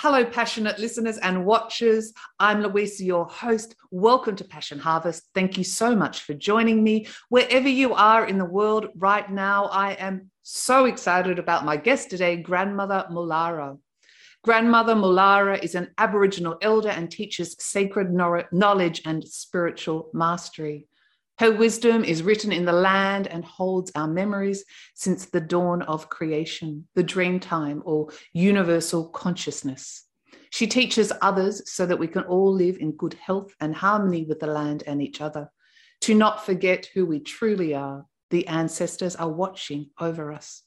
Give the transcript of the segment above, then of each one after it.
Hello, passionate listeners and watchers. I'm Louisa, your host. Welcome to Passion Harvest. Thank you so much for joining me. Wherever you are in the world right now, I am so excited about my guest today, Grandmother Mulara. Grandmother Mulara is an Aboriginal elder and teaches sacred knowledge and spiritual mastery. Her wisdom is written in the land and holds our memories since the dawn of creation, the dream time, or universal consciousness. She teaches others so that we can all live in good health and harmony with the land and each other, to not forget who we truly are. The ancestors are watching over us.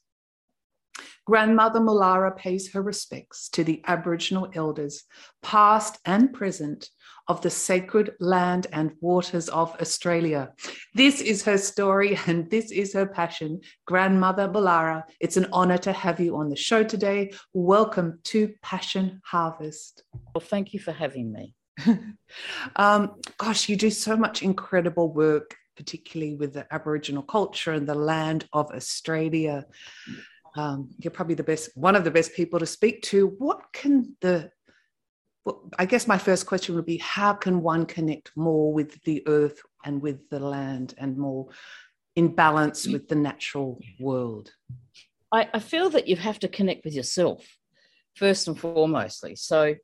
Grandmother Mulara pays her respects to the Aboriginal elders, past and present, of the sacred land and waters of Australia. This is her story and this is her passion. Grandmother Mulara, it's an honor to have you on the show today. Welcome to Passion Harvest. Well, thank you for having me. um, gosh, you do so much incredible work, particularly with the Aboriginal culture and the land of Australia um, you're probably the best, one of the best people to speak to. What can the, well, I guess my first question would be how can one connect more with the earth and with the land and more in balance with the natural world? I, I feel that you have to connect with yourself first and foremostly. So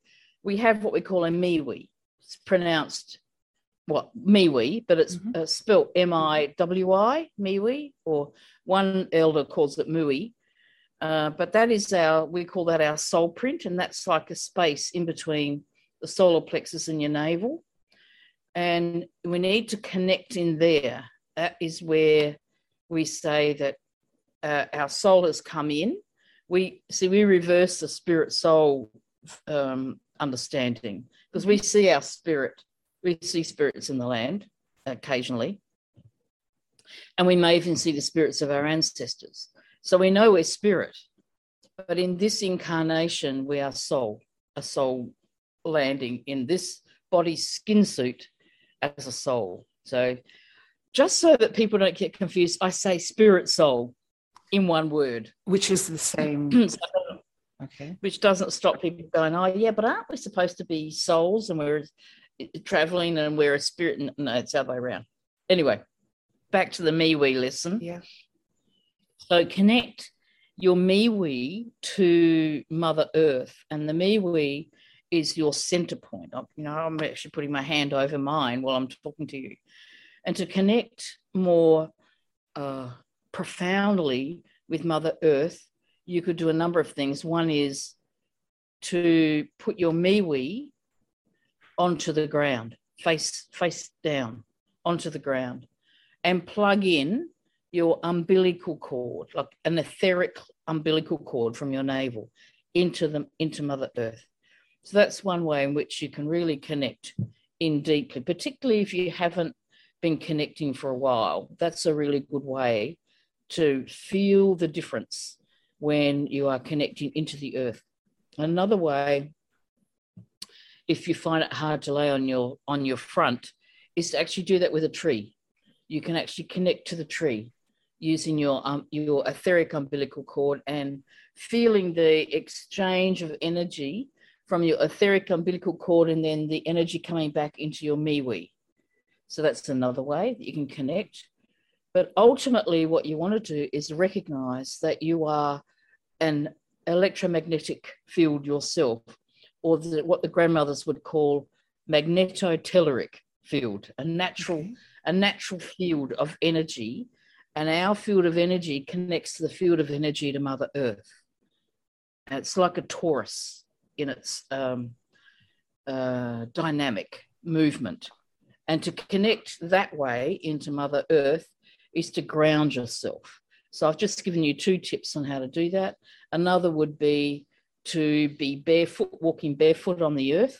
we have what we call a miwi. It's pronounced what miwi, but it's mm-hmm. uh, spelt M I W I miwi, or one elder calls it mui. Uh, but that is our, we call that our soul print, and that's like a space in between the solar plexus and your navel. And we need to connect in there. That is where we say that uh, our soul has come in. We see, we reverse the spirit soul um, understanding because we see our spirit, we see spirits in the land occasionally. And we may even see the spirits of our ancestors. So we know we're spirit, but in this incarnation, we are soul, a soul landing in this body skin suit as a soul. So just so that people don't get confused, I say spirit soul in one word, which is the same. so, okay. Which doesn't stop people going, oh, yeah, but aren't we supposed to be souls and we're eh, eh, traveling and we're a spirit? No, it's the other way around. Anyway, back to the miwi listen. Yeah. So connect your miwi to Mother Earth, and the miwi is your center point. You know, I'm actually putting my hand over mine while I'm talking to you, and to connect more uh, profoundly with Mother Earth, you could do a number of things. One is to put your miwi onto the ground, face face down onto the ground, and plug in your umbilical cord, like an etheric umbilical cord from your navel into the into Mother Earth. So that's one way in which you can really connect in deeply, particularly if you haven't been connecting for a while. That's a really good way to feel the difference when you are connecting into the earth. Another way, if you find it hard to lay on your on your front, is to actually do that with a tree. You can actually connect to the tree using your um, your etheric umbilical cord and feeling the exchange of energy from your etheric umbilical cord and then the energy coming back into your miwi. So that's another way that you can connect. But ultimately, what you want to do is recognize that you are an electromagnetic field yourself, or the, what the grandmothers would call magnetotelluric field, a natural, a natural field of energy and our field of energy connects the field of energy to Mother Earth. And it's like a torus in its um, uh, dynamic movement. And to connect that way into Mother Earth is to ground yourself. So I've just given you two tips on how to do that. Another would be to be barefoot, walking barefoot on the earth,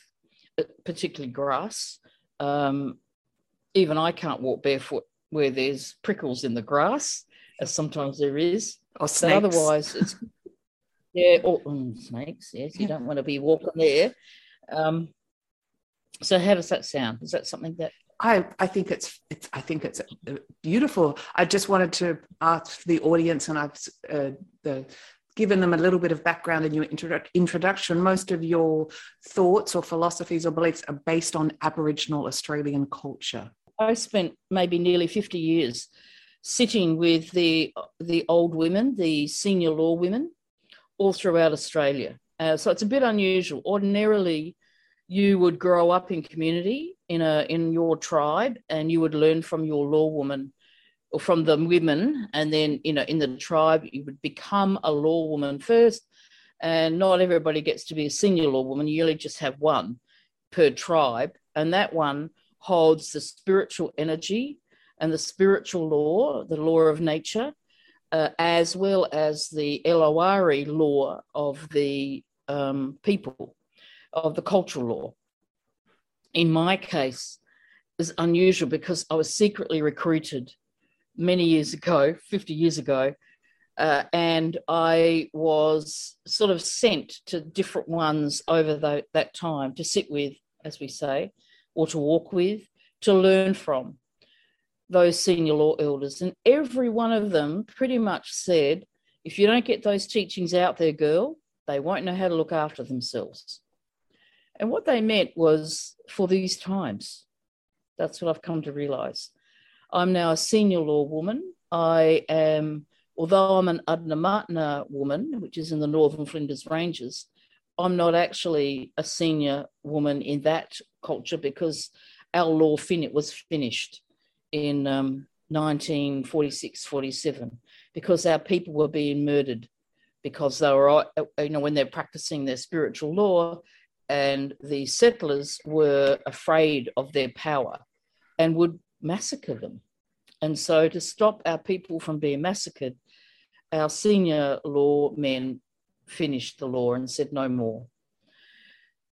particularly grass. Um, even I can't walk barefoot where there's prickles in the grass, as sometimes there is. Or snakes. But otherwise, it's yeah, or mm, snakes. Yes, you yeah. don't want to be walking there. Um, so, how does that sound? Is that something that I, I think it's, it's I think it's beautiful. I just wanted to ask the audience, and I've uh, the given them a little bit of background in your introduction, most of your thoughts or philosophies or beliefs are based on Aboriginal Australian culture. I spent maybe nearly 50 years sitting with the, the old women, the senior law women, all throughout Australia. Uh, so it's a bit unusual. Ordinarily, you would grow up in community in a in your tribe, and you would learn from your law woman or from the women, and then you know in the tribe you would become a law woman first, and not everybody gets to be a senior law woman. You usually just have one per tribe, and that one holds the spiritual energy and the spiritual law, the law of nature, uh, as well as the Elowari law of the um, people, of the cultural law. In my case, is unusual because I was secretly recruited many years ago, 50 years ago, uh, and I was sort of sent to different ones over the, that time to sit with, as we say, or to walk with, to learn from those senior law elders. And every one of them pretty much said, if you don't get those teachings out there, girl, they won't know how to look after themselves. And what they meant was for these times. That's what I've come to realize. I'm now a senior law woman. I am, although I'm an Adnyamathanha woman, which is in the Northern Flinders Ranges, I'm not actually a senior woman in that culture because our law fin- was finished in um, 1946 47 because our people were being murdered because they were, uh, you know, when they're practicing their spiritual law, and the settlers were afraid of their power and would massacre them. And so, to stop our people from being massacred, our senior law men finished the law and said no more.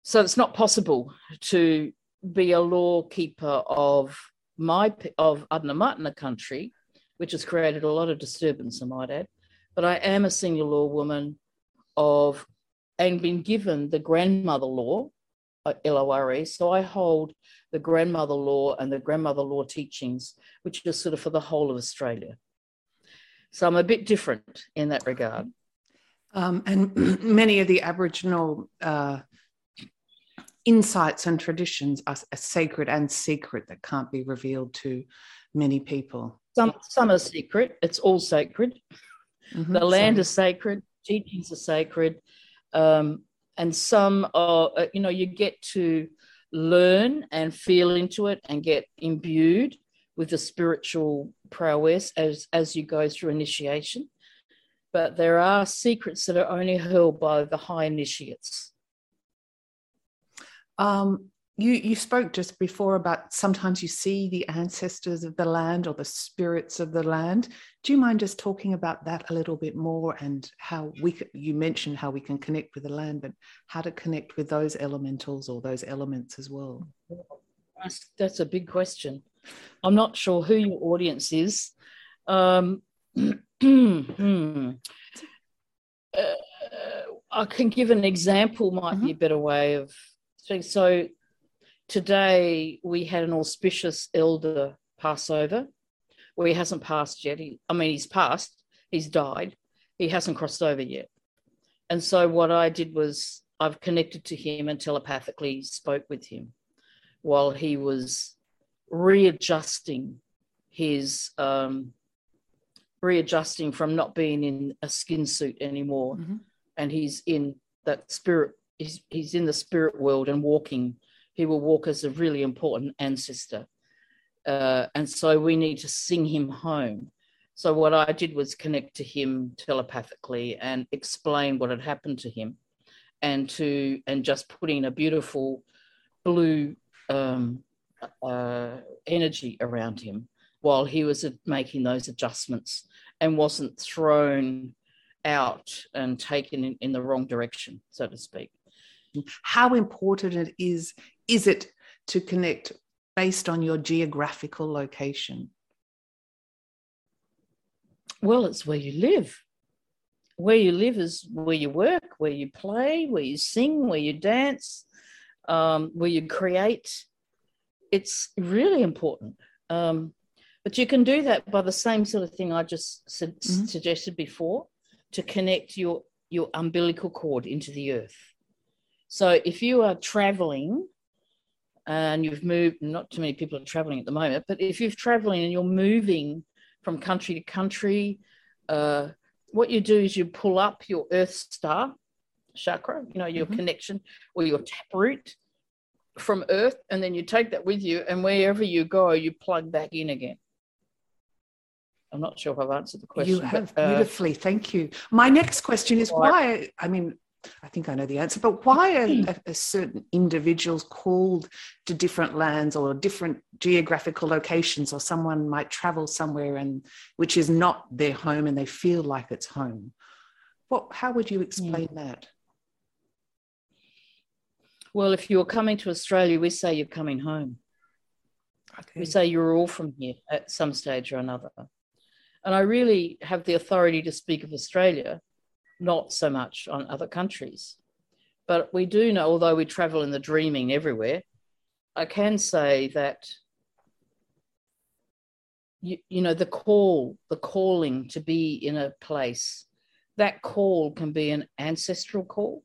So, it's not possible to be a law keeper of my of Adnyamathanha country, which has created a lot of disturbance, I might add. But I am a senior law woman of and been given the grandmother law, uh, LORE. So I hold the grandmother law and the grandmother law teachings, which are sort of for the whole of Australia. So I'm a bit different in that regard. Um, and many of the Aboriginal uh, insights and traditions are, are, sacred and secret that can't be revealed to many people. Some, some are secret, it's all sacred. Mm-hmm. The land is sacred, teachings are sacred. Um, and some are, uh, you know, you get to learn and feel into it and get imbued with the spiritual prowess as as you go through initiation but there are secrets that are only held by the high initiates. Um, you you spoke just before about sometimes you see the ancestors of the land or the spirits of the land. Do you mind just talking about that a little bit more and how we you mentioned how we can connect with the land but how to connect with those elementals or those elements as well? That's, that's a big question. I'm not sure who your audience is. Um, hmm. uh, i can give an example might mm-hmm. be a better way of saying so today we had an auspicious elder Passover where he hasn't passed yet. He, I mean, he's passed, he's died, he hasn't crossed over yet. And so what I did was I've connected to him and telepathically spoke with him while he was readjusting his um, readjusting from not being in a skin suit anymore, mm-hmm. and he's in that spirit. He's he's in the spirit world and walking he will walk as a really important ancestor. Uh, and so we need to sing him home. So what I did was connect to him telepathically and explain what had happened to him, and to and just putting a beautiful blue um, uh, energy around him while he was making those adjustments and wasn't thrown out and taken in, in the wrong direction, so to speak how important it is is it to connect based on your geographical location? Well, it's where you live. Where you live is where you work, where you play, where you sing, where you dance, um, where you create. It's really important. Um, but you can do that by the same sort of thing I just su- mm-hmm. suggested before to connect your, your umbilical cord into the earth. So if you are traveling and you've moved, not too many people are traveling at the moment, but if you're traveling and you're moving from country to country. Uh, what you do is you pull up your earth star chakra, you know, your mm-hmm. connection or your taproot from earth, and then you take that with you, and wherever you go, you plug back in again. I'm not sure if I've answered the question. You have but, uh, beautifully. Thank you. My next question is why, I mean, I think I know the answer, but why are, hmm. are, certain individuals called to different lands or different geographical locations, or someone might travel somewhere and which is not their home and they feel like it's home? What, how would you explain mm. that? Well, if you're coming to Australia, we say you're coming home. Okay. We say you're all from here at some stage or another. And I really have the authority to speak of Australia not so much on other countries. But we do know, although we travel in the dreaming everywhere, I can say that you, you know the call, the calling to be in a place, that call can be an ancestral call.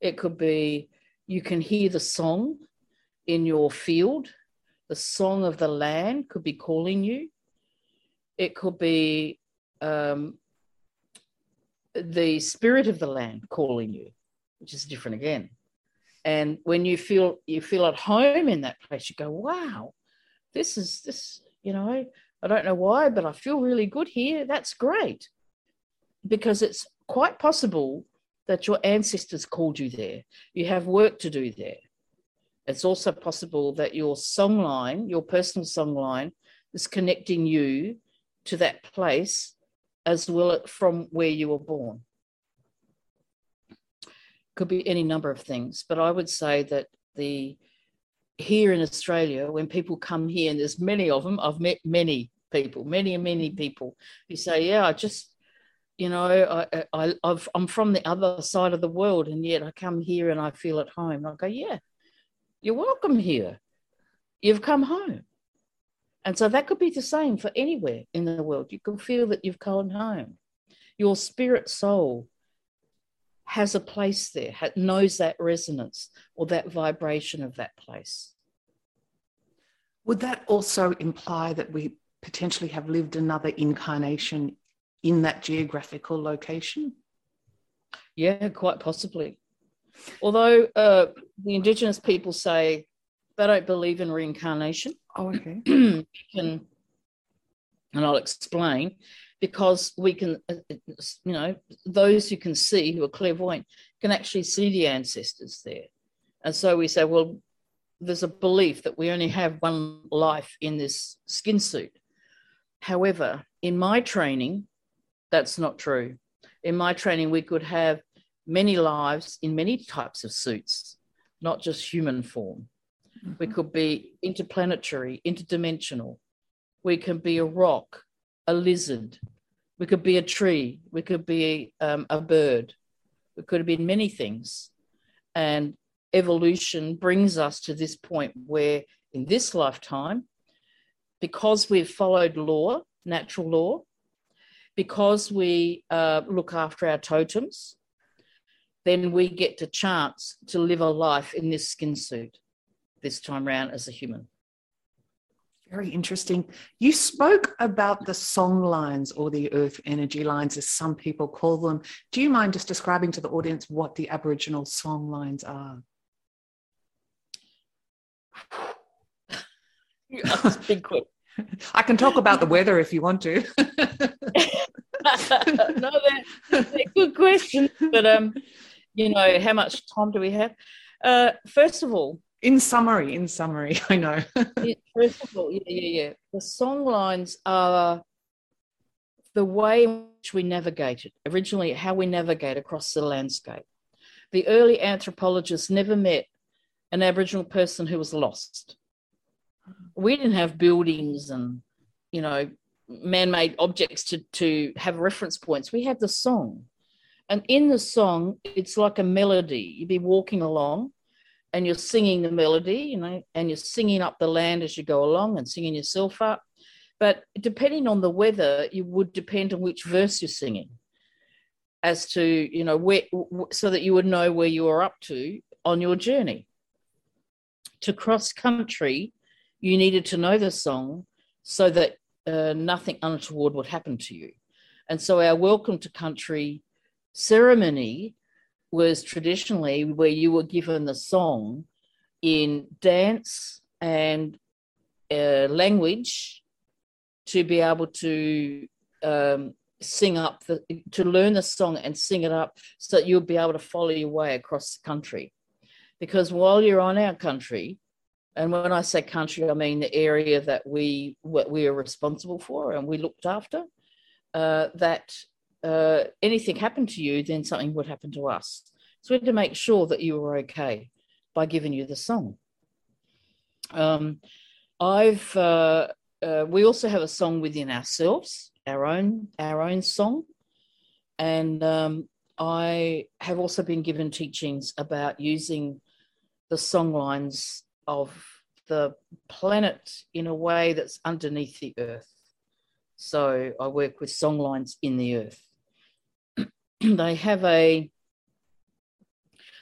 It could be you can hear the song in your field, the song of the land could be calling you. It could be um, the spirit of the land calling you, which is different again. And when you feel you feel at home in that place, you go, wow, this is this, you know, I don't know why, but I feel really good here. That's great. Because it's quite possible that your ancestors called you there. You have work to do there. It's also possible that your song line, your personal song line, is connecting you to that place as well from where you were born. Could be any number of things, but I would say that the here in Australia, when people come here, and there's many of them, I've met many people, many and many mm-hmm. people who say, "Yeah, I just, you know, I, I, I've, I'm from the other side of the world, and yet I come here and I feel at home." And I go, "Yeah, you're welcome here. You've come home." And so that could be the same for anywhere in the world. You can feel that you've gone home. Your spirit soul has a place there, knows that resonance or that vibration of that place. Would that also imply that we potentially have lived another incarnation in that geographical location? Yeah, quite possibly. Although uh, the Indigenous people say they don't believe in reincarnation. Oh, okay. can, and I'll explain because we can, uh, you know, those who can see, who are clairvoyant, can actually see the ancestors there. And so we say, well, there's a belief that we only have one life in this skin suit. However, in my training, that's not true. In my training, we could have many lives in many types of suits, not just human form. Mm-hmm. We could be interplanetary, interdimensional. We can be a rock, a lizard. We could be a tree. We could be um, a bird. We could have been many things. And evolution brings us to this point where, in this lifetime, because we've followed law, natural law, because we uh, look after our totems, then we get the chance to live a life in this skin suit this time around as a human. Very interesting. You spoke about the song lines or the earth energy lines, as some people call them. Do you mind just describing to the audience what the Aboriginal song lines are? big quick. I can talk about the weather if you want to. no, they're, they're good questions, but um, you know, how much time do we have? Uh, first of all, in summary, in summary, I know. first of all, yeah, yeah, yeah. The song lines are the way in which we navigated, originally, how we navigate across the landscape. The early anthropologists never met an Aboriginal person who was lost. We didn't have buildings and, you know, man made objects to, to have reference points. We had the song. And in the song, it's like a melody. You'd be walking along and you're singing the melody, you know, and you're singing up the land as you go along and singing yourself up. But depending on the weather, it would depend on which verse you're singing as to, you know, where, so that you would know where you are up to on your journey. To cross country, you needed to know the song so that uh, nothing untoward would happen to you. And so our welcome to country ceremony was traditionally where you were given the song in dance and uh, language to be able to um, sing up the, to learn the song and sing it up so that you'll be able to follow your way across the country. Because while you're on our country and when i say country i mean the area that we what we are responsible for and we looked after uh, that uh, anything happened to you then something would happen to us so we had to make sure that you were okay by giving you the song. Um, I've uh, uh, we also have a song within ourselves, our own our own song, and um, I have also been given teachings about using the song lines of the planet in a way that's underneath the earth. So I work with song lines in the earth. they have a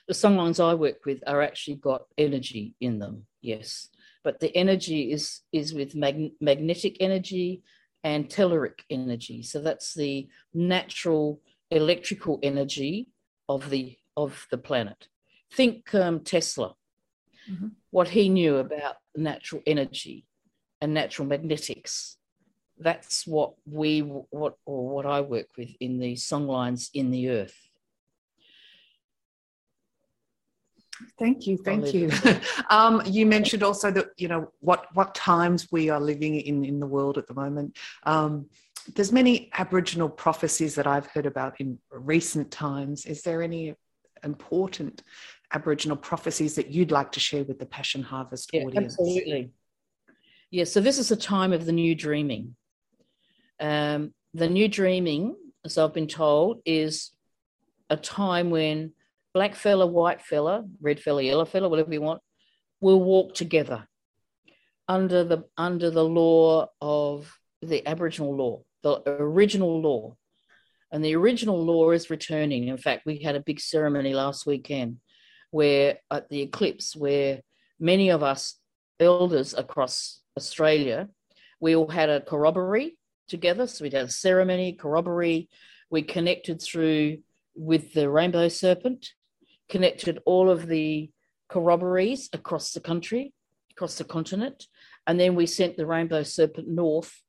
the songlines I work with are actually got energy in them, yes. But the energy is is with mag- magnetic energy and telluric energy. So that's the natural electrical energy of the of the planet. Think um, Tesla, mm-hmm. what he knew about natural energy and natural magnetics. That's what we what or what I work with in the songlines in the earth. Thank you, thank you. um, you mentioned also that you know what what times we are living in in the world at the moment. Um, there's many Aboriginal prophecies that I've heard about in recent times. Is there any important Aboriginal prophecies that you'd like to share with the Passion Harvest yeah, audience? Absolutely. Yeah. So this is a time of the new dreaming. Um, the new dreaming, as I've been told, is a time when black fella, white fella, red fella, yellow fella, whatever you want, will walk together under the under the law of the Aboriginal law, the original law. And the original law is returning. In fact, we had a big ceremony last weekend where at the eclipse, where many of us elders across Australia, we all had a corroboree together. So we had a ceremony, corroboree. We connected through with the rainbow serpent connected all of the corroborees across the country, across the continent. And then we sent the Rainbow Serpent north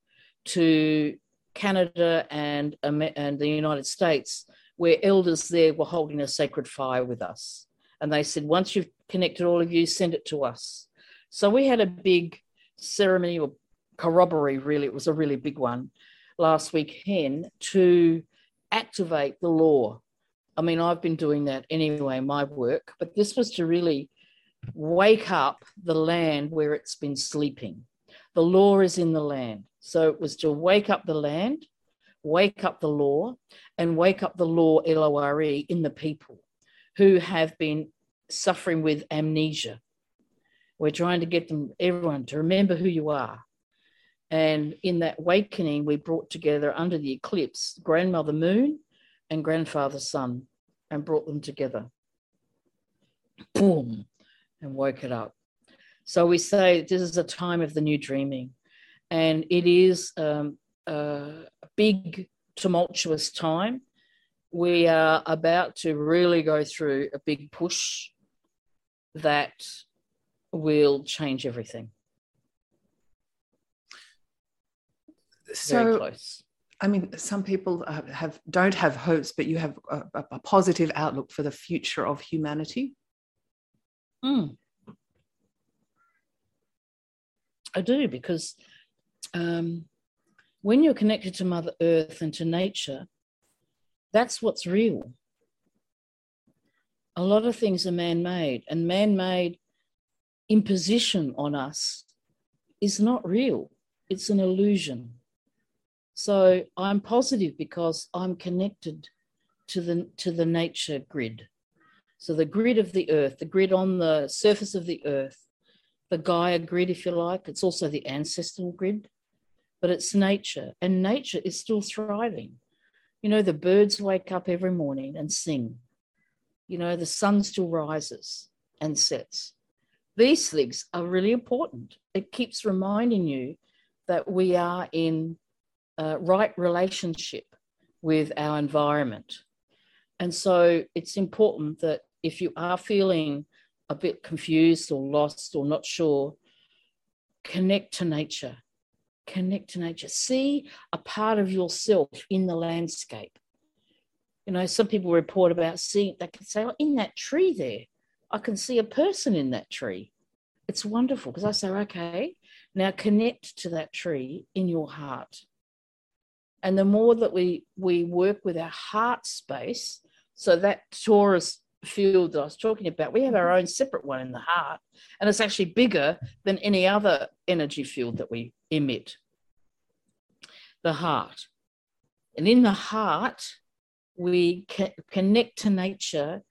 to Canada and, and the United States, where elders there were holding a sacred fire with us. And they said, once you've connected all of you, send it to us. So we had a big ceremony or corroboree, really, it was a really big one last weekend to activate the law I mean, I've been doing that anyway, my work, but this was to really wake up the land where it's been sleeping. The law is in the land. So it was to wake up the land, wake up the law, and wake up the law, L O R E, in the people who have been suffering with amnesia. We're trying to get them, everyone, to remember who you are. And in that awakening, we brought together under the eclipse Grandmother Moon and grandfather sun and brought them together. Boom, and woke it up. So we say this is a time of the new dreaming, and it is um, a big, tumultuous time. We are about to really go through a big push that will change everything. So, Very close. I mean, some people uh, have don't have hopes, but you have a, a positive outlook for the future of humanity. Mm. I do because um, when you're connected to Mother Earth and to nature, that's what's real. A lot of things are man-made, and man-made imposition on us is not real, it's an illusion. So I'm positive because I'm connected to the, to the nature grid. So the grid of the earth, the grid on the surface of the earth, the Gaia grid, if you like, it's also the ancestral grid, but it's nature, and nature is still thriving. You know, the birds wake up every morning and sing. You know, the sun still rises and sets. These things are really important. It keeps reminding you that we are in a right relationship with our environment. And so it's important that if you are feeling a bit confused or lost or not sure, connect to nature. Connect to nature. See a part of yourself in the landscape. You know, some people report about seeing, they can say, oh, in that tree there, I can see a person in that tree. It's wonderful because I say, okay, now connect to that tree in your heart. And the more that we we work with our heart space, so that torus field that I was talking about, we have our own separate one in the heart, and it's actually bigger than any other energy field that we emit. The heart. And in the heart, we connect to nature.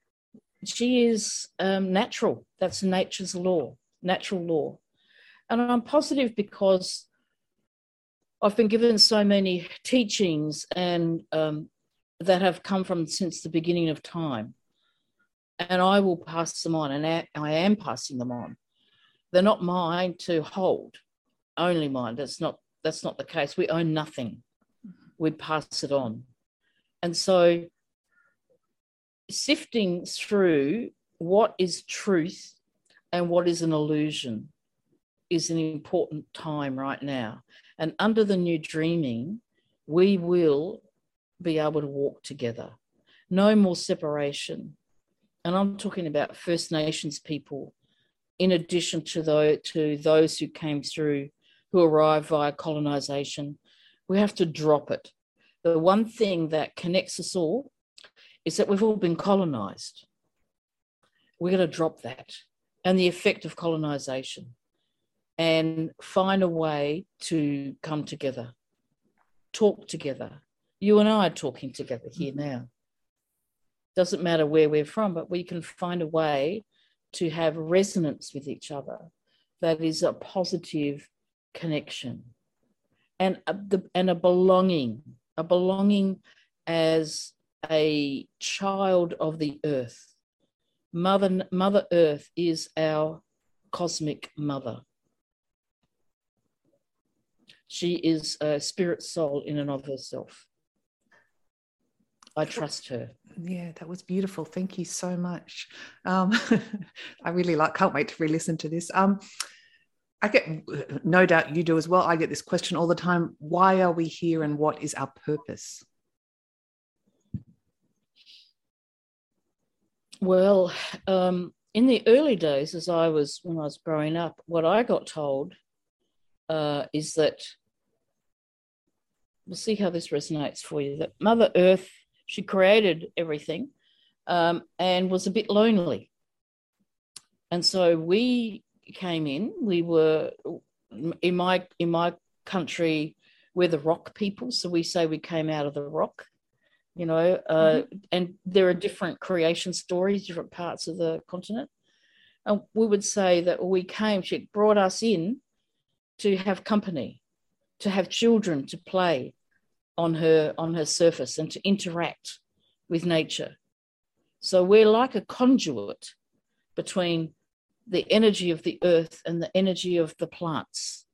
She is um, natural. That's nature's law, natural law. And I'm positive because I've been given so many teachings and um, that have come from since the beginning of time and I will pass them on, and I am passing them on. They're not mine to hold, only mine. That's not that's not the case. We own nothing. We pass it on, and so sifting through what is truth and what is an illusion is an important time right now. And under the new dreaming, we will be able to walk together. No more separation and I'm talking about First Nations people, in addition to those, to those who came through, who arrived via colonization, we have to drop it. The one thing that connects us all is that we've all been colonized. We're going to drop that and the effect of colonization and find a way to come together, talk together. You and I are talking together here mm-hmm. now doesn't matter where we're from, but we can find a way to have resonance with each other that is a positive connection and a, and a belonging, a belonging as a child of the earth. Mother, Mother Earth is our cosmic mother. She is a spirit soul in and of herself. I trust her. Yeah, that was beautiful. Thank you so much. Um, I really like, can't wait to re listen to this. Um, I get, no doubt you do as well. I get this question all the time why are we here and what is our purpose? Well, um, in the early days, as I was when I was growing up, what I got told uh, is that we'll see how this resonates for you that Mother Earth she created everything um, and was a bit lonely. And so we came in. We were in my in my country. We're the rock people, so we say we came out of the rock. You know, uh, mm-hmm. and there are different creation stories, different parts of the continent. And we would say that we came. She brought us in to have company, to have children to play, on her on her surface and to interact with nature. So we're like a conduit between the energy of the earth and the energy of the plants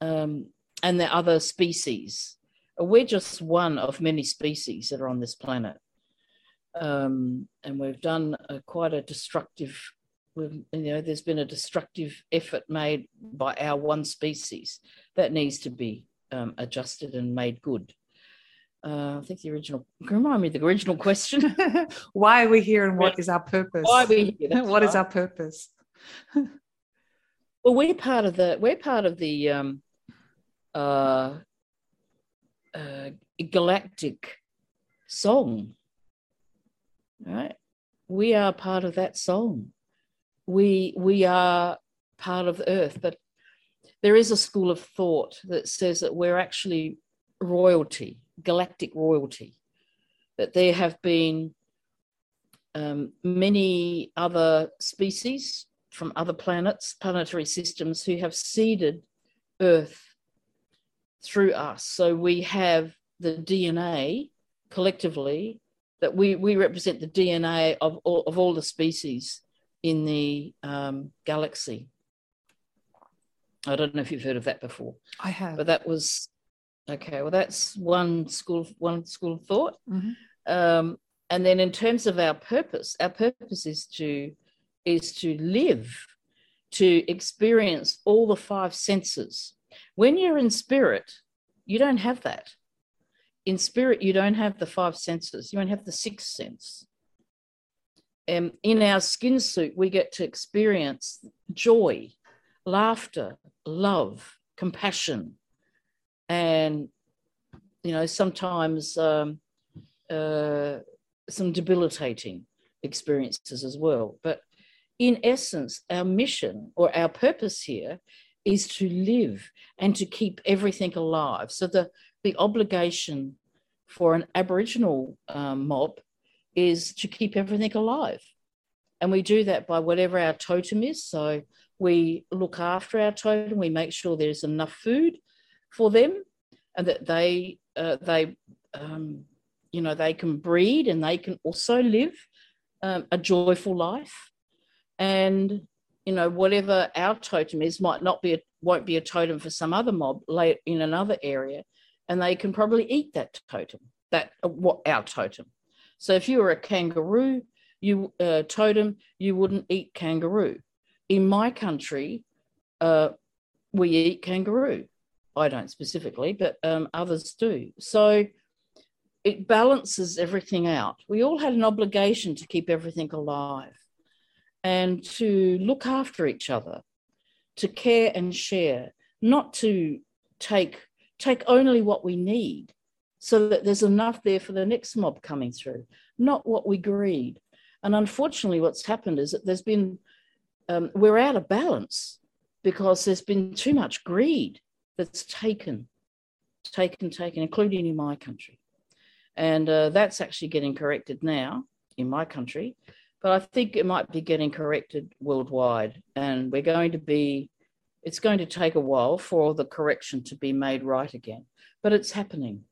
um, and the other species. We're just one of many species that are on this planet. Um, and we've done a, quite a destructive, you know, there's been a destructive effort made by our one species that needs to be um, adjusted and made good. Uh, I think the original, remind me the original question. Why are we here and what is our purpose? Why are we here? What right. is our purpose? well, we're part of the, we're part of the um, uh, uh, galactic song, right? We are part of that song. We we are part of the Earth, but there is a school of thought that says that we're actually royalty, galactic royalty, that there have been um, many other species from other planets, planetary systems, who have seeded Earth through us. So we have the DNA collectively that we, we represent the DNA of all, of all the species in the um, galaxy. I don't know if you've heard of that before. I have. But that was okay. Well, that's one school one school of thought. Mm-hmm. Um, and then in terms of our purpose, our purpose is to is to live, to experience all the five senses. When you're in spirit, you don't have that. In spirit, you don't have the five senses. You don't have the sixth sense. And in our skin suit, we get to experience joy, laughter, love, compassion, and you know sometimes um, uh, some debilitating experiences as well. But in essence, our mission or our purpose here is to live and to keep everything alive. So the the obligation for an Aboriginal um, mob is to keep everything alive. And we do that by whatever our totem is. So we look after our totem, we make sure there's enough food for them and that they, uh, they um, you know, they can breed and they can also live um, a joyful life. And, you know, whatever our totem is might not be, a, won't be a totem for some other mob late in another area. And they can probably eat that totem, that uh, what our totem. So if you were a kangaroo, you uh, totem, you wouldn't eat kangaroo. In my country, uh, we eat kangaroo. I don't specifically, but um, others do. So it balances everything out. We all had an obligation to keep everything alive and to look after each other, to care and share, not to take take only what we need so that there's enough there for the next mob coming through, not what we greed. And unfortunately, what's happened is that there's been, um, we're out of balance because there's been too much greed that's taken, taken, taken, including in my country. And uh, that's actually getting corrected now in my country. But I think it might be getting corrected worldwide. And we're going to be, it's going to take a while for the correction to be made right again. But it's happening.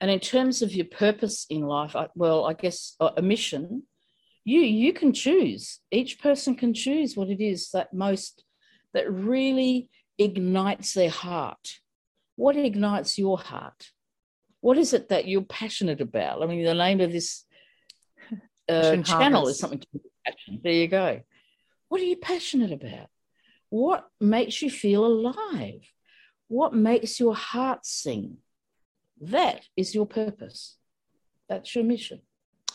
And in terms of your purpose in life, I, well, I guess uh, a mission, you you can choose. Each person can choose what it is that most that really ignites their heart. What ignites your heart? What is it that you're passionate about? I mean, the name of this uh, channel is something to do with passion. There you go. What are you passionate about? What makes you feel alive? What makes your heart sing? That is your purpose. That's your mission.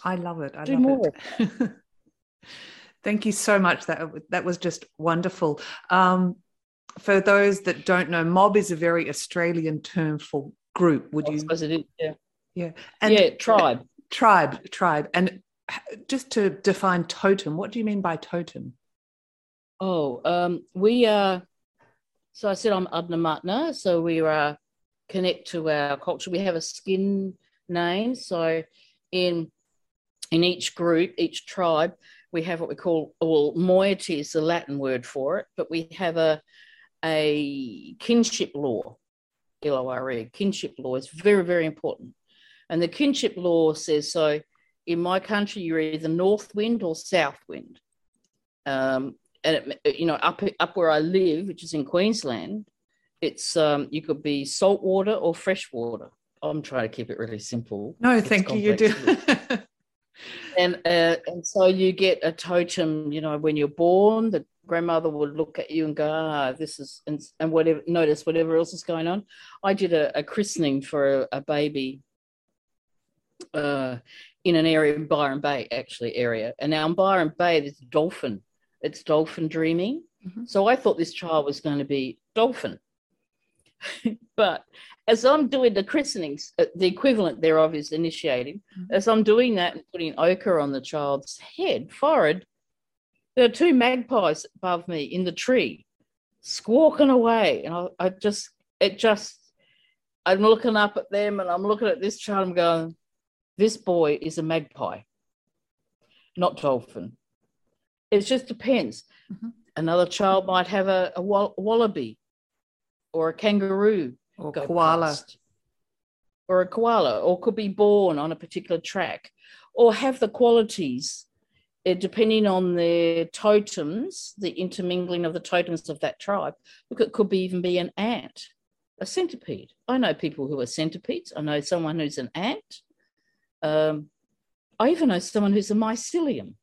I love it. I Do love more. it. Thank you so much. That that was just wonderful. Um, for those that don't know, mob is a very Australian term for group. Would I you? suppose it is, yeah. Yeah. yeah, tribe. Tribe. Tribe. And just to define totem, what do you mean by totem? Oh, um, we are. So I said I'm Adnyamathanha. So we are connect to our culture. We have a skin name. So in in each group, each tribe, we have what we call well, moiety is the Latin word for it, but we have a a kinship law, L O R E, kinship law is very, very important. And the kinship law says so in my country, you're either north wind or south wind. Um, and it, you know, up up where I live, which is in Queensland, it's um, you could be salt water or fresh water. I'm trying to keep it really simple. No, thank you. You do. and uh, and so you get a totem. You know, when you're born, the grandmother would look at you and go, "Ah, this is," and, and whatever. Notice whatever else is going on. I did a, a christening for a, a baby. Uh, in an area in Byron Bay, actually area, and now in Byron Bay, there's dolphin. It's dolphin dreaming. Mhm. So I thought this child was going to be dolphin. but as I'm doing the christenings, uh, the equivalent thereof is initiating. Mhm. As I'm doing that and putting ochre on the child's head, forehead, there are two magpies above me in the tree, squawking away, and I, I just it just I'm looking up at them and I'm looking at this child. I'm going, this boy is a magpie, not dolphin. It just depends. Mm-hmm. Another child might have a, a, wallaby or a kangaroo or koala. Past, or a koala, or could be born on a particular track, or have the qualities, uh, depending on their totems, the intermingling of the totems of that tribe. Look, it could be even be an ant, a centipede. I know people who are centipedes. I know someone who's an ant. Um, I even know someone who's a mycelium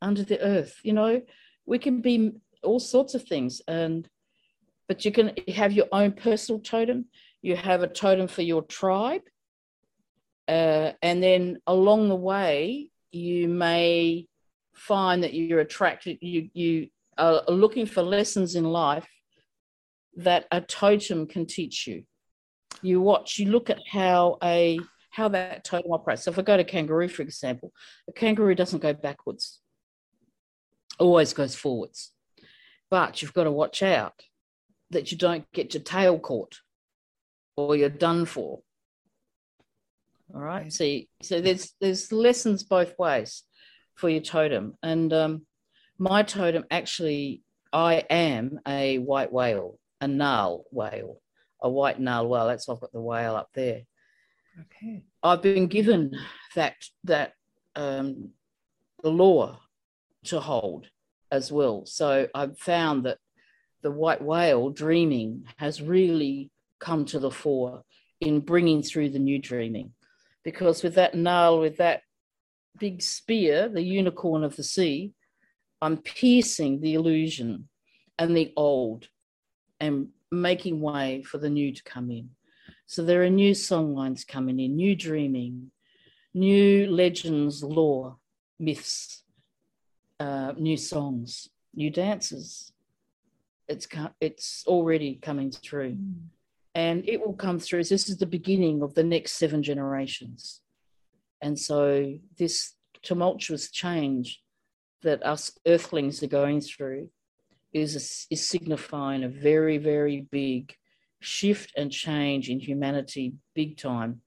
under the earth. You know, we can be all sorts of things, and but you can have your own personal totem. You have a totem for your tribe, uh, and then along the way, you may find that you're attracted. You you are looking for lessons in life that a totem can teach you. You watch. You look at how a how that totem operates. So if I go to kangaroo, for example, a kangaroo doesn't go backwards, always goes forwards. But you've got to watch out that you don't get your tail caught or you're done for. All right. See, so there's there's lessons both ways for your totem. And um, my totem actually, I am a white whale, a narwhal, a white narwhal. That's why I've got the whale up there. Okay. I've been given that that um, the law to hold as well. So I've found that the white whale dreaming has really come to the fore in bringing through the new dreaming. Because with that narwhal, with that big spear, the unicorn of the sea, I'm piercing the illusion and the old and making way for the new to come in. So there are new songlines coming in, new dreaming, new legends, lore, myths, uh, new songs, new dances. It's it's already coming through, mm. and it will come through. This is the beginning of the next seven generations, and so this tumultuous change that us Earthlings are going through is is signifying a very very big shift and change in humanity big time.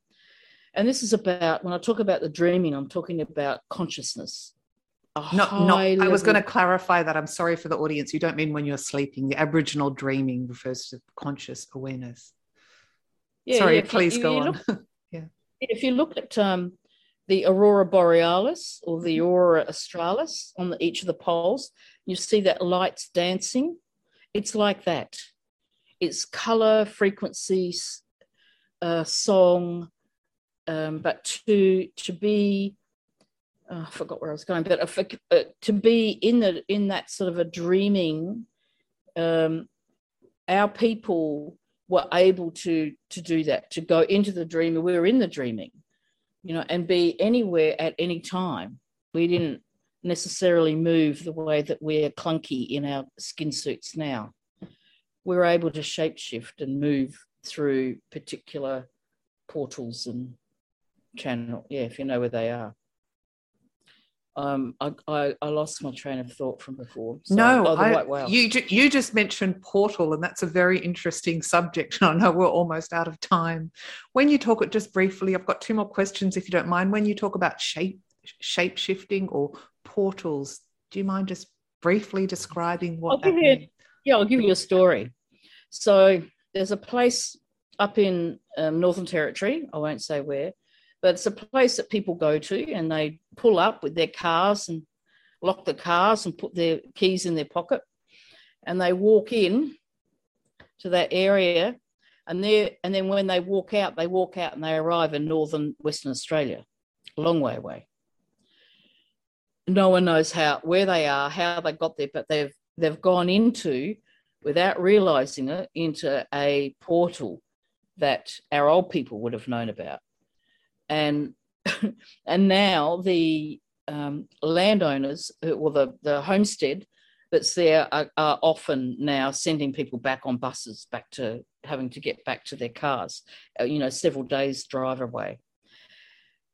And this is about, when I talk about the dreaming, I'm talking about consciousness. No, no, I was going to clarify that. I'm sorry for the audience. You don't mean when you're sleeping. The Aboriginal dreaming refers to conscious awareness. Yeah, sorry, yeah, please you, go you on. Look, yeah. If you look at um, the aurora borealis or the mm-hmm. aurora australis on the, each of the poles, you see that lights dancing. It's like that it's color, frequencies, uh, song, um, but to to be oh, I forgot where I was going, but uh, to be in the in that sort of a dreaming, um, our people were able to to do that, to go into the dream. We were in the dreaming, you know, and be anywhere at any time. We didn't necessarily move the way that we're clunky in our skin suits now we're able to shapeshift and move through particular portals and channel. Yeah, if you know where they are. Um, I, I, I lost my train of thought from before. So, no, oh, I, you you just mentioned portal, and that's a very interesting subject. And I know we're almost out of time. When you talk it just briefly, I've got two more questions, if you don't mind. When you talk about shape shape shifting or portals, do you mind just briefly describing what? I'll give you, yeah, I'll give you a story. So there's a place up in um, Northern Territory, I won't say where, but it's a place that people go to and they pull up with their cars and lock the cars and put their keys in their pocket. And they walk in to that area and there and then when they walk out they walk out and they arrive in northern western australia a long way away. No one knows how where they are how they got there but they've they've gone into without realizing it into a portal that our old people would have known about and and now the um, landowners or the, the homestead that's there are, are, often now sending people back on buses back to having to get back to their cars uh, you know several days drive away.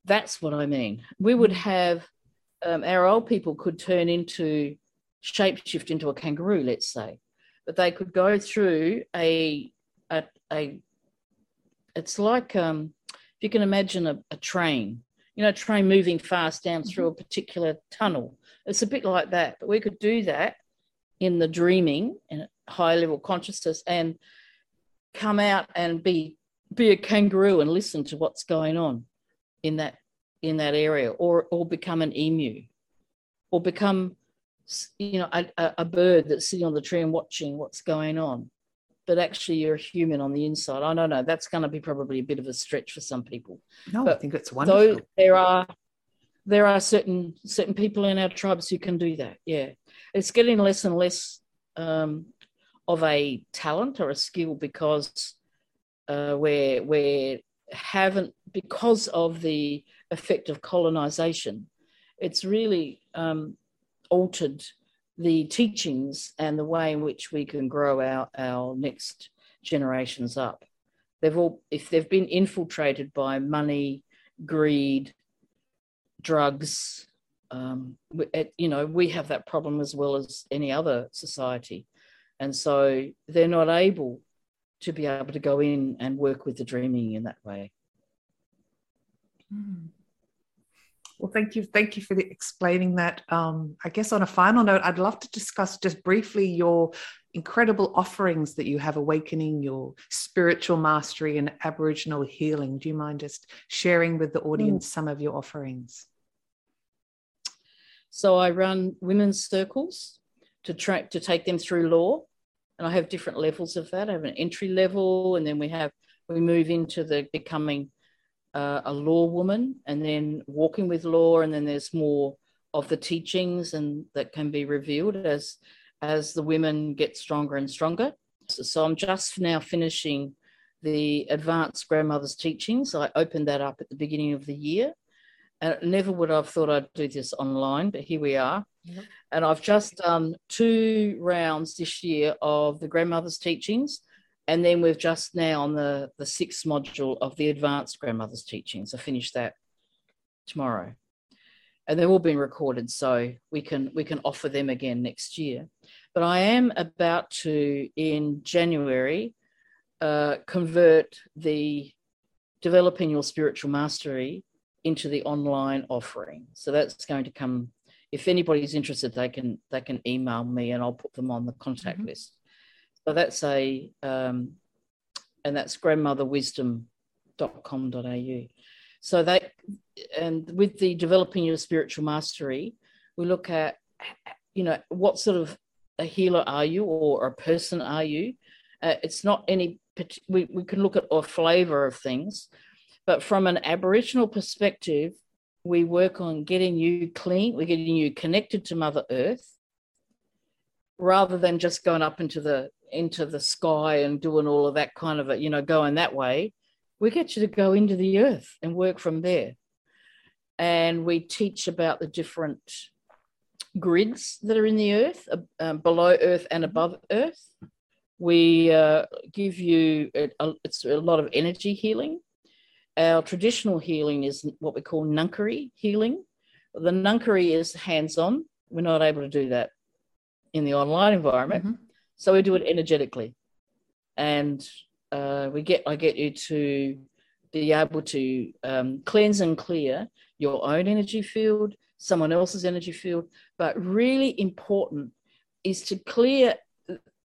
That's what i mean. We would have um, our old people could turn into shapeshift into a kangaroo, let's say, but they could go through a a, a it's like um, if you can imagine a, a train, you know, a train moving fast down mm-hmm. through a particular tunnel. It's a bit like that, but we could do that in the dreaming and high level consciousness and come out and be be a kangaroo and listen to what's going on in that in that area or or become an emu or become you know a, a bird that's sitting on the tree and watching what's going on but actually you're a human on the inside. I don't know. That's going to be probably a bit of a stretch for some people. No but i think it's wonderful. though there are there are certain certain people in our tribes who can do that. Yeah. It's getting less and less um, of a talent or a skill because uh, we're, we're haven't because of the effect of colonization it's really um, altered the teachings and the way in which we can grow our, our next generations up they've all if they've been infiltrated by money greed drugs um, you know we have that problem as well as any other society and so they're not able to be able to go in and work with the dreaming in that way. Hmm. Well, thank you. Thank you for the, explaining that. Um, I guess on a final note, I'd love to discuss just briefly your incredible offerings that you have awakening your spiritual mastery and Aboriginal healing. Do you mind just sharing with the audience mm. some of your offerings? So I run women's circles to track to take them through law and I have different levels of that. I have an entry level, and then we have we move into the becoming uh, a law woman, and then walking with law, and then there's more of the teachings and that can be revealed as as the women get stronger and stronger. So, so I'm just now finishing the advanced grandmother's teachings. I opened that up at the beginning of the year. And never would I've thought I'd do this online, but here we are. Yep. And I've just done two rounds this year of the grandmother's teachings. And then we've just now on the, the sixth module of the advanced grandmother's teachings. I finished that tomorrow. And they've all been recorded, so we can we can offer them again next year. But I am about to in January uh, convert the developing your spiritual mastery into the online offering. So that's going to come if anybody's interested, they can they can email me and I'll put them on the contact mm-hmm. list. So that's a um, and that's grandmotherwisdom.com.au. So that and with the developing your spiritual mastery, we look at you know what sort of a healer are you or a person are you. Uh, it's not any we, we can look at a flavor of things, but from an Aboriginal perspective, we work on getting you clean, we're getting you connected to Mother Earth, rather than just going up into the into the sky and doing all of that kind of it, you know, going that way. We get you to go into the earth and work from there. And we teach about the different grids that are in the earth, uh, um, below earth and above earth. We uh, give you a, a, it's a lot of energy healing our traditional healing is what we call Ngangkari healing. The Ngangkari is hands on. We're not able to do that in the online environment. Mm-hmm. So we do it energetically. And uh, we get I get you to be able to um, cleanse and clear your own energy field, someone else's energy field. But really important is to clear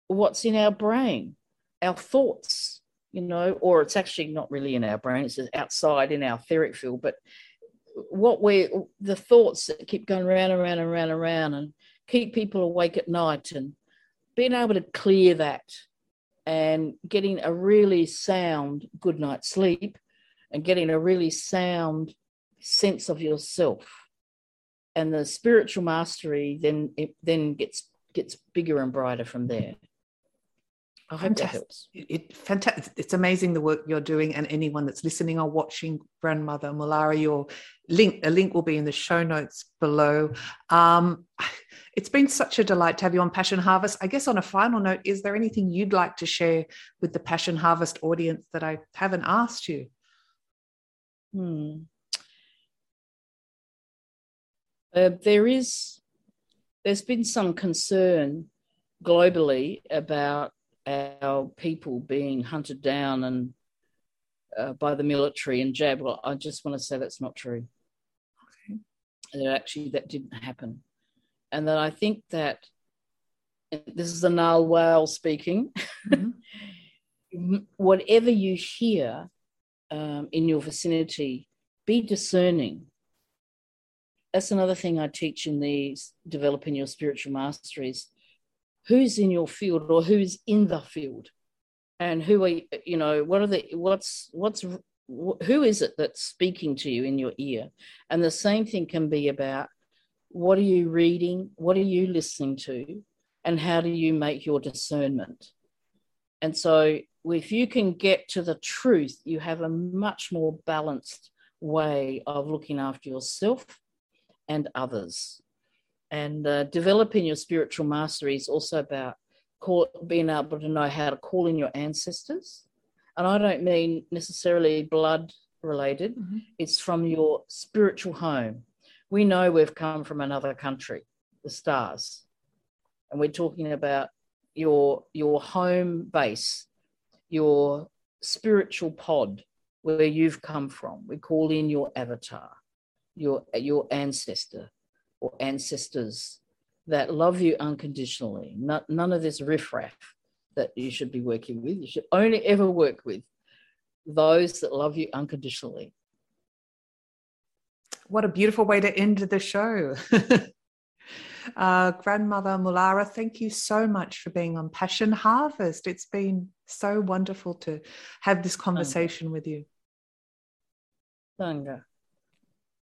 what's in our brain, our thoughts, you know, or it's actually not really in our brain, it's outside in our etheric field. But what we the thoughts that keep going around and around and around and around and keep people awake at night and being able to clear that and getting a really sound good night's sleep and getting a really sound sense of yourself. And the spiritual mastery then it then gets gets bigger and brighter from there I hope fantastic. that helps. It, fantastic. It's amazing the work you're doing, and anyone that's listening or watching, grandmother Mulara, your link, a link will be in the show notes below. Um, it's been such a delight to have you on Passion Harvest. I guess on a final note, is there anything you'd like to share with the Passion Harvest audience that I haven't asked you? Hmm. Uh, there is, there's been some concern globally about our people being hunted down and uh, by the military and jabbed. Well, I just want to say that's not true. Okay. That actually that didn't happen, and that I think that this is the narwhal speaking. Mm-hmm. Whatever you hear um, in your vicinity, be discerning. That's another thing I teach in these developing your spiritual masteries. Who's in your field or who's in the field? And who are you You know, what are the what's what's who is it that's speaking to you in your ear? And the same thing can be about what are you reading? What are you listening to? And how do you make your discernment? And so if you can get to the truth, you have a much more balanced way of looking after yourself and others. And uh, developing your spiritual mastery is also about call, being able to know how to call in your ancestors. And I don't mean necessarily blood related, mm-hmm. it's from your spiritual home. We know we've come from another country, the stars. And we're talking about your, your home base your spiritual pod where you've come from. We call in your avatar, your, your ancestor or ancestors that love you unconditionally. Not, none of this riffraff that you should be working with. You should only ever work with those that love you unconditionally. What a beautiful way to end the show. Uh, Grandmother Mulara, thank you so much for being on Passion Harvest. It's been so wonderful to have this conversation with you. Tanga.